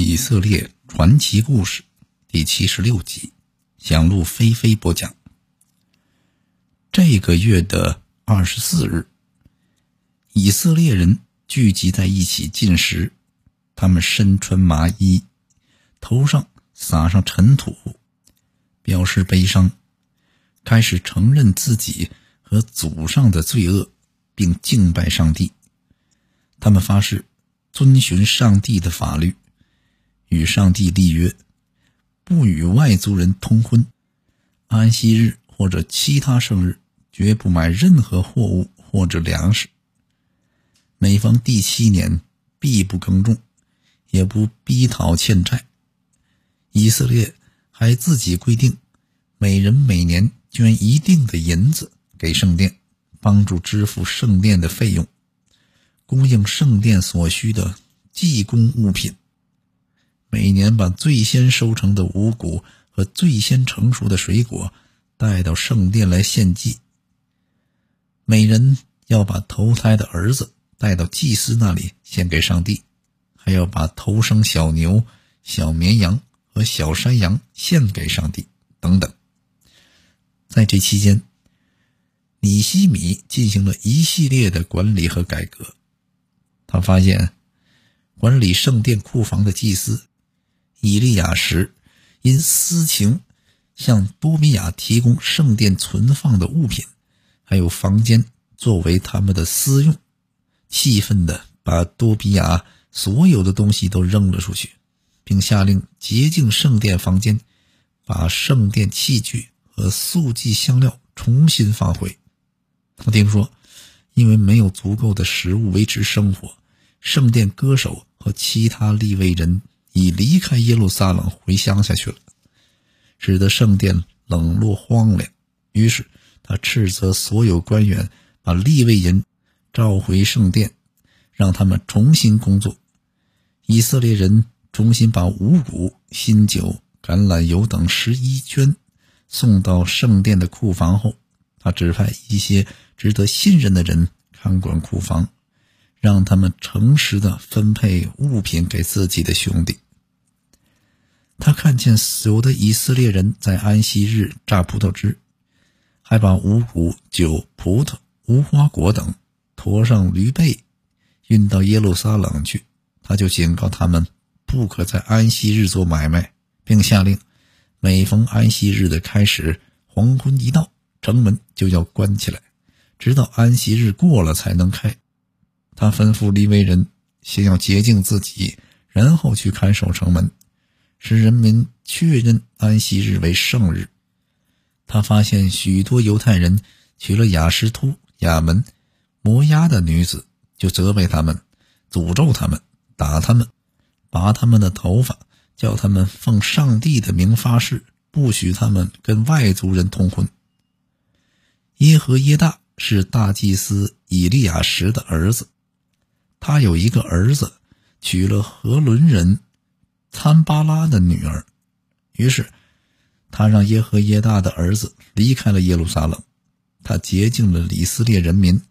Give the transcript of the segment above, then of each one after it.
以色列传奇故事第七十六集，响路飞飞播讲。这个月的二十四日，以色列人聚集在一起进食，他们身穿麻衣，头上撒上尘土，表示悲伤，开始承认自己和祖上的罪恶，并敬拜上帝。他们发誓遵循上帝的法律。与上帝立约，不与外族人通婚；安息日或者其他生日，绝不买任何货物或者粮食。每逢第七年，必不耕种，也不逼讨欠债。以色列还自己规定，每人每年捐一定的银子给圣殿，帮助支付圣殿的费用，供应圣殿所需的祭供物品。每年把最先收成的五谷和最先成熟的水果带到圣殿来献祭。每人要把投胎的儿子带到祭司那里献给上帝，还要把头生小牛、小绵羊和小山羊献给上帝等等。在这期间，尼西米进行了一系列的管理和改革。他发现，管理圣殿库房的祭司。以利亚时，因私情向多比亚提供圣殿存放的物品，还有房间作为他们的私用，气愤的把多比亚所有的东西都扔了出去，并下令洁净圣殿房间，把圣殿器具和素祭香料重新放回。他听说，因为没有足够的食物维持生活，圣殿歌手和其他立位人。已离开耶路撒冷回乡下去了，使得圣殿冷落荒凉。于是他斥责所有官员，把利未人召回圣殿，让他们重新工作。以色列人重新把五谷、新酒、橄榄油等十一捐送到圣殿的库房后，他指派一些值得信任的人看管库房。让他们诚实的分配物品给自己的兄弟。他看见有的以色列人在安息日榨葡萄汁，还把五谷、酒、葡萄、无花果等驮上驴背，运到耶路撒冷去。他就警告他们，不可在安息日做买卖，并下令，每逢安息日的开始，黄昏一到，城门就要关起来，直到安息日过了才能开。他吩咐利未人先要洁净自己，然后去看守城门，使人民确认安息日为圣日。他发现许多犹太人娶了雅什突、雅门、摩押的女子，就责备他们，诅咒他们，打他们，拔他们的头发，叫他们奉上帝的名发誓，不许他们跟外族人通婚。耶和耶大是大祭司以利亚什的儿子。他有一个儿子，娶了和伦人参巴拉的女儿，于是他让耶和耶大的儿子离开了耶路撒冷。他洁净了以色列人民，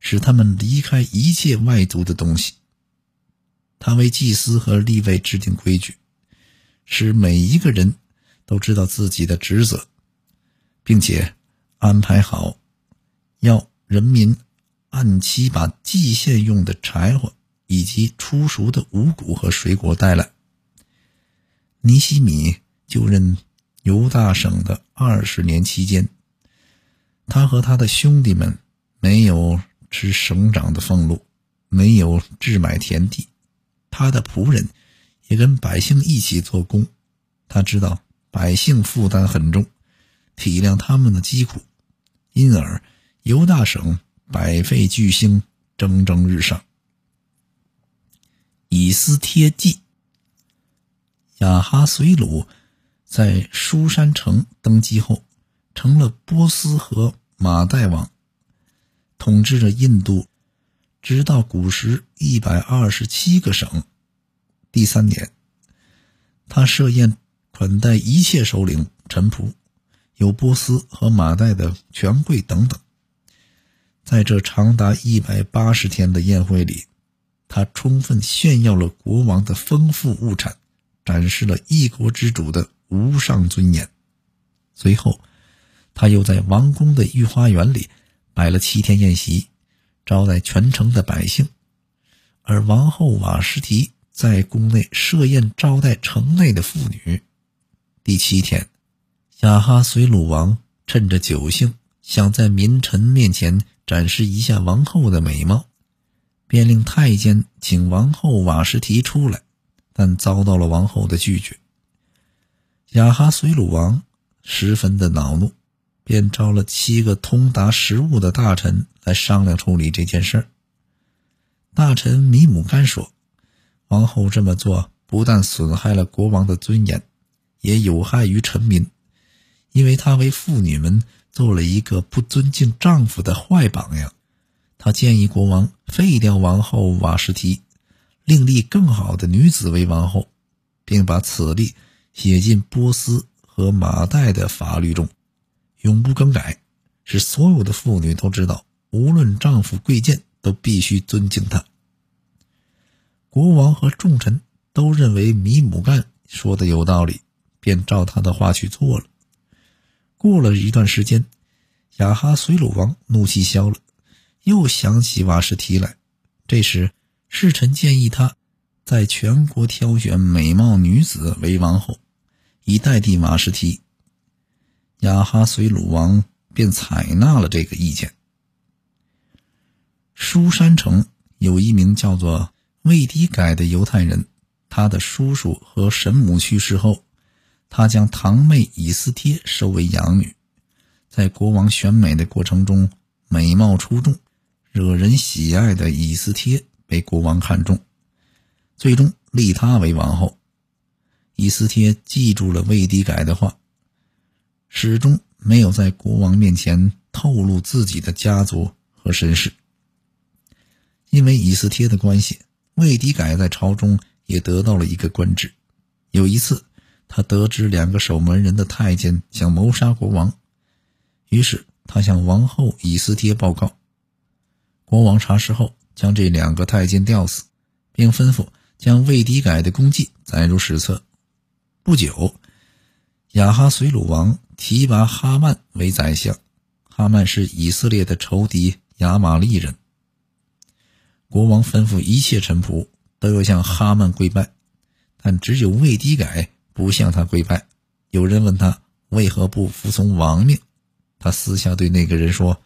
使他们离开一切外族的东西。他为祭司和立位制定规矩，使每一个人都知道自己的职责，并且安排好要人民。按期把祭献用的柴火以及出熟的五谷和水果带来。尼西米就任犹大省的二十年期间，他和他的兄弟们没有吃省长的俸禄，没有置买田地。他的仆人也跟百姓一起做工。他知道百姓负担很重，体谅他们的疾苦，因而犹大省。百废俱兴蒸蒸日上。以斯帖记，雅哈随鲁在舒山城登基后，成了波斯和马代王，统治着印度，直到古时一百二十七个省。第三年，他设宴款待一切首领臣仆，有波斯和马代的权贵等等。在这长达一百八十天的宴会里，他充分炫耀了国王的丰富物产展示了一国之主的无上尊严。随后，他又在王宫的御花园里摆了七天宴席，招待全城的百姓。而王后瓦什提在宫内设宴招待城内的妇女。第七天，亚哈随鲁王趁着酒兴，想在民臣面前展示一下王后的美貌，便令太监请王后瓦什提出来，但遭到了王后的拒绝。亚哈随鲁王十分的恼怒，便招了七个通达时务的大臣来商量处理这件事儿。大臣米姆干说：“王后这么做不但损害了国王的尊严，也有害于臣民，因为她为妇女们做了一个不尊敬丈夫的坏榜样。他建议国王废掉王后瓦什提，另立更好的女子为王后，并把此例写进波斯和马代的法律中，永不更改，使所有的妇女都知道，无论丈夫贵贱。”都必须尊敬他。国王和众臣都认为米姆干说的有道理，便照他的话去做了。过了一段时间，雅哈随鲁王怒气消了，又想起瓦什提来。这时，侍臣建议他在全国挑选美貌女子为王后，以代替瓦什提。雅哈随鲁王便采纳了这个意见。书山城有一名叫做魏迪改的犹太人，他的叔叔和神母去世后，他将堂妹以斯帖收为养女。在国王选美的过程中，美貌出众、惹人喜爱的以斯帖被国王看中，最终立她为王后。以斯帖记住了魏迪改的话，始终没有在国王面前透露自己的家族和身世。因为以斯帖的关系，魏迪改在朝中也得到了一个官职。有一次，他得知两个守门人的太监想谋杀国王，于是他向王后以斯帖报告。国王查实后，将这两个太监吊死，并吩咐将魏迪改的功绩载入史册。不久，亚哈随鲁王提拔哈曼为宰相。哈曼是以色列的仇敌亚玛利人。国王吩咐一切臣仆都要向哈曼跪拜，但只有魏迪改不向他跪拜。有人问他为何不服从王命，他私下对那个人说：“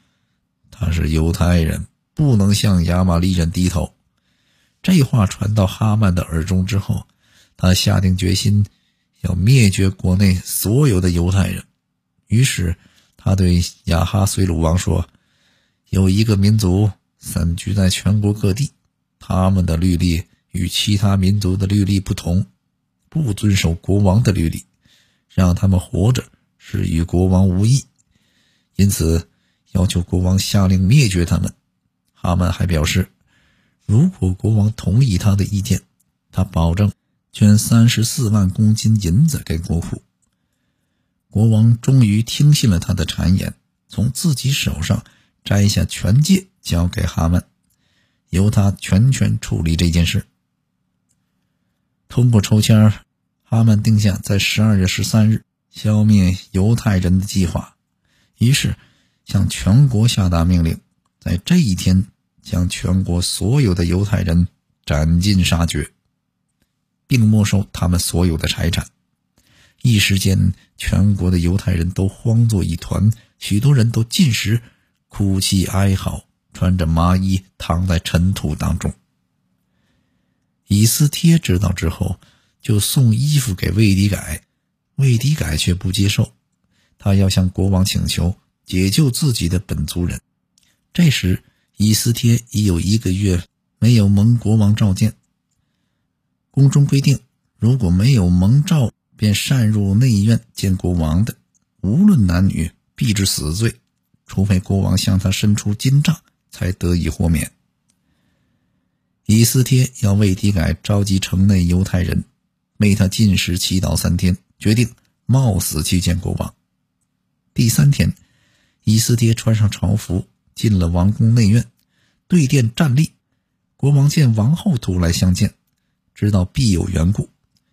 他是犹太人，不能向亚玛力人低头。”这话传到哈曼的耳中之后，他下定决心要灭绝国内所有的犹太人。于是他对亚哈随鲁王说：“有一个民族。”散居在全国各地，他们的律例与其他民族的律例不同，不遵守国王的律例，让他们活着是与国王无异，因此要求国王下令灭绝他们。哈曼还表示，如果国王同意他的意见，他保证捐三十四万公斤银子给国库。国王终于听信了他的谗言，从自己手上摘下权戒。交给哈曼，由他全权处理这件事。通过抽签，哈曼定下在十二月十三日消灭犹太人的计划，于是向全国下达命令，在这一天将全国所有的犹太人斩尽杀绝，并没收他们所有的财产。一时间，全国的犹太人都慌作一团，许多人都进食、哭泣、哀嚎。穿着麻衣躺在尘土当中。以斯帖知道之后，就送衣服给魏迪改，魏迪改却不接受，他要向国王请求解救自己的本族人。这时，以斯帖已有一个月没有蒙国王召见。宫中规定，如果没有蒙召便擅入内院见国王的，无论男女，必致死罪，除非国王向他伸出金杖。才得以豁免。以斯帖要魏迪改召集城内犹太人，为他进食祈祷三天，决定冒死去见国王。第三天，以斯帖穿上朝服，进了王宫内院，对殿站立。国王见王后突来相见，知道必有缘故，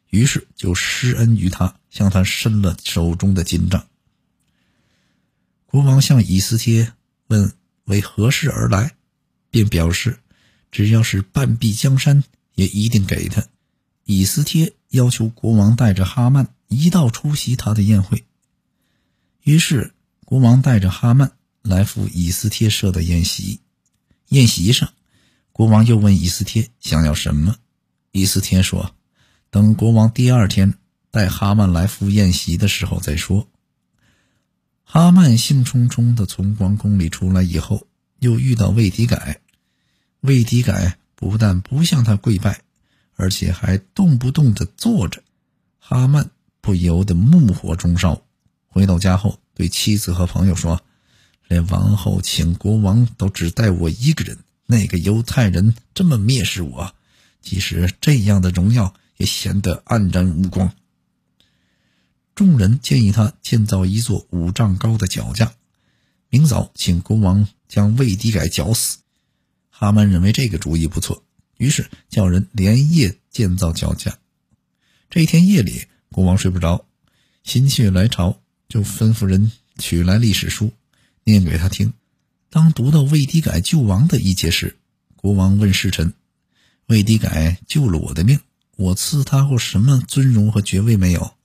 于是就施恩于他，向他伸了手中的金杖。国王向以斯帖问为何事而来，便表示只要是半壁江山，也一定给他。以斯帖要求国王带着哈曼一道出席他的宴会。于是国王带着哈曼来赴以斯帖设的宴席。宴席上，国王又问以斯帖想要什么。以斯帖说：“等国王第二天带哈曼来赴宴席的时候再说。”哈曼兴冲冲地从王宫里出来以后，又遇到魏迪改。魏迪改不但不向他跪拜，而且还动不动地坐着。哈曼不由得怒火中烧。回到家后，对妻子和朋友说：“连王后请国王都只带我一个人，那个犹太人这么蔑视我，即使这样的荣耀也显得黯然无光。”众人建议他建造一座五丈高的绞架，明早请国王将魏迪改绞死。哈曼认为这个主意不错，于是叫人连夜建造绞架。这一天夜里，国王睡不着，心血来潮，就吩咐人取来历史书，念给他听。当读到魏迪改救王的一节时，国王问侍臣：“魏迪改救了我的命，我赐他过什么尊荣和爵位没有？”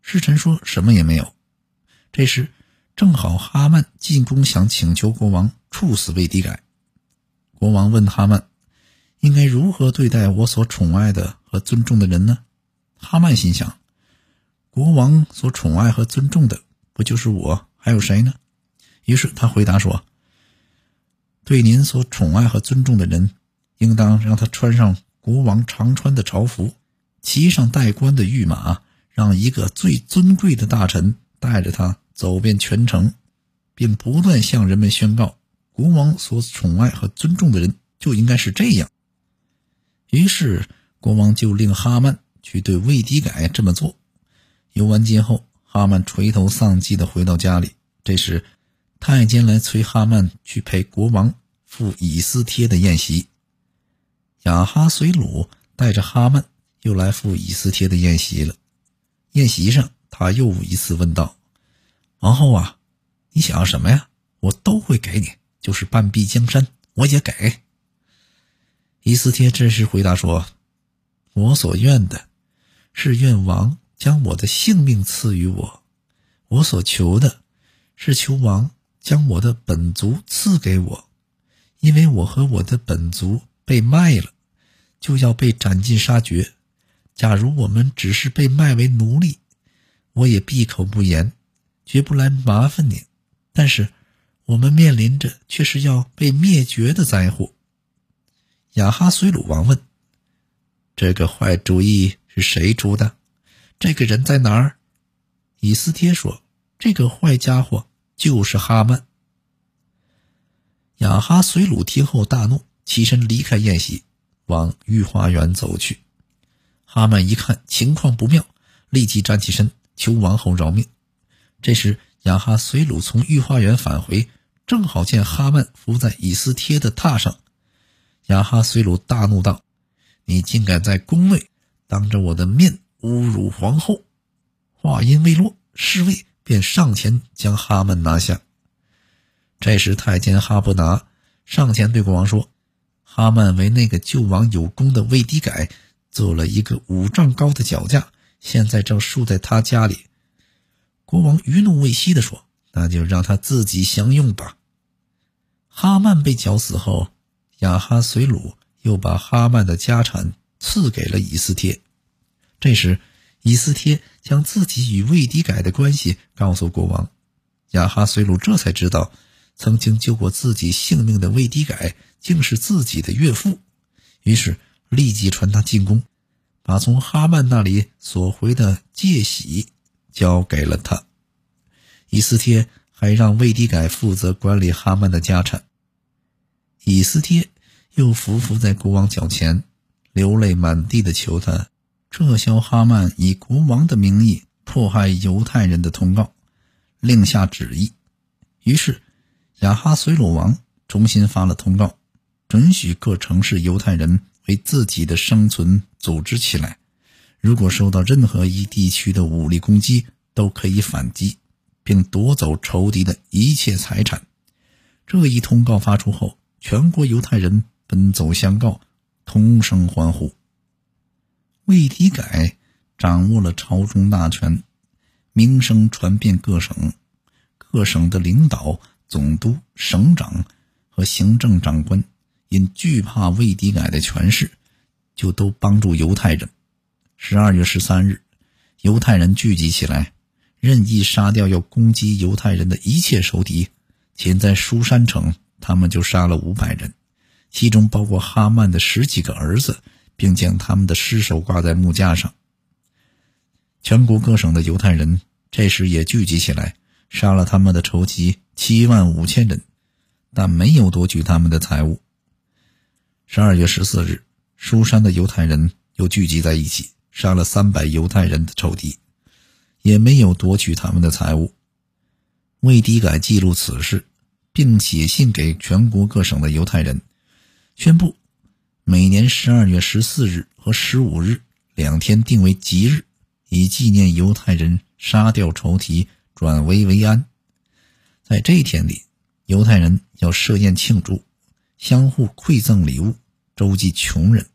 侍臣说什么也没有。这时，正好哈曼进宫，想请求国王处死魏迪改。国王问哈曼：“应该如何对待我所宠爱的和尊重的人呢？”哈曼心想：“国王所宠爱和尊重的不就是我，还有谁呢？”于是他回答说：“对您所宠爱和尊重的人，应当让他穿上国王常穿的朝服，骑上带冠的御马。”让一个最尊贵的大臣带着他走遍全城，并不断向人们宣告：国王所宠爱和尊重的人就应该是这样。于是，国王就令哈曼去对魏迪改这么做。游完街后，哈曼垂头丧气地回到家里。这时，太监来催哈曼去陪国王赴以斯帖的宴席。亚哈随鲁带着哈曼又来赴以斯帖的宴席了。宴席上，他又一次问道：“王后啊，你想要什么呀？我都会给你，就是半壁江山，我也给。”伊斯帖这时回答说：“我所愿的，是愿王将我的性命赐予我；我所求的，是求王将我的本族赐给我，因为我和我的本族被卖了，就要被斩尽杀绝。”假如我们只是被卖为奴隶，我也闭口不言，绝不来麻烦你。但是，我们面临着却是要被灭绝的灾祸。亚哈随鲁王问：“这个坏主意是谁出的？这个人在哪儿？”以斯帖说：“这个坏家伙就是哈曼。”雅哈随鲁听后大怒，起身离开宴席，往御花园走去。哈曼一看情况不妙，立即站起身求王后饶命。这时，雅哈随鲁从御花园返回，正好见哈曼伏在以斯帖的榻上。雅哈随鲁大怒道：“你竟敢在宫内当着我的面侮辱皇后！”话音未落，侍卫便上前将哈曼拿下。这时，太监哈布拿上前对国王说：“哈曼为那个救王有功的魏迪改。”做了一个五丈高的脚架，现在正竖在他家里。国王余怒未息地说：“那就让他自己享用吧。”哈曼被绞死后，亚哈随鲁又把哈曼的家产赐给了以斯帖。这时，以斯帖将自己与魏迪改的关系告诉国王，亚哈随鲁这才知道，曾经救过自己性命的魏迪改竟是自己的岳父。于是。立即传他进宫，把从哈曼那里索回的戒玺交给了他。以斯帖还让魏迪改负责管理哈曼的家产。以斯帖又伏伏在国王脚前，流泪满地的求他撤销哈曼以国王的名义迫害犹太人的通告，另下旨意。于是，亚哈随鲁王重新发了通告，准许各城市犹太人。为自己的生存组织起来，如果受到任何一地区的武力攻击，都可以反击，并夺走仇敌的一切财产。这一通告发出后，全国犹太人奔走相告，同声欢呼。魏迪改掌握了朝中大权，名声传遍各省，各省的领导、总督、省长和行政长官因惧怕魏迪改的权势，就都帮助犹太人。十二月十三日，犹太人聚集起来。任意杀掉要攻击犹太人的一切仇敌，仅在书山城，他们就杀了五百人，其中包括哈曼的十几个儿子，并将他们的尸首挂在木架上。全国各省的犹太人这时也聚集起来，杀了他们的仇敌七万五千人，但没有夺取他们的财物。十二月十四日，书山的犹太人又聚集在一起，杀了三百犹太人的仇敌。也没有夺取他们的财物。魏迪改记录此事，并写信给全国各省的犹太人，宣布每年十二月十四日和十五日两天定为吉日，以纪念犹太人杀掉仇敌，转危为安。在这一天里，犹太人要设宴庆祝，相互馈赠礼物，周济穷人。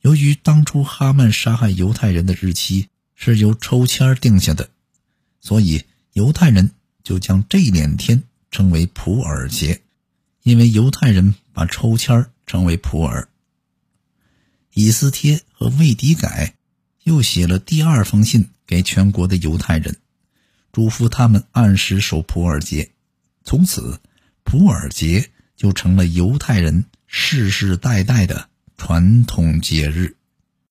由于当初哈曼杀害犹太人的日期。是由抽签定下的，所以犹太人就将这两天称为普尔节，因为犹太人把抽签称为普尔。以斯帖和魏迪改又写了第二封信给全国的犹太人，嘱咐他们按时守普尔节，从此普尔节就成了犹太人世世代代的传统节日。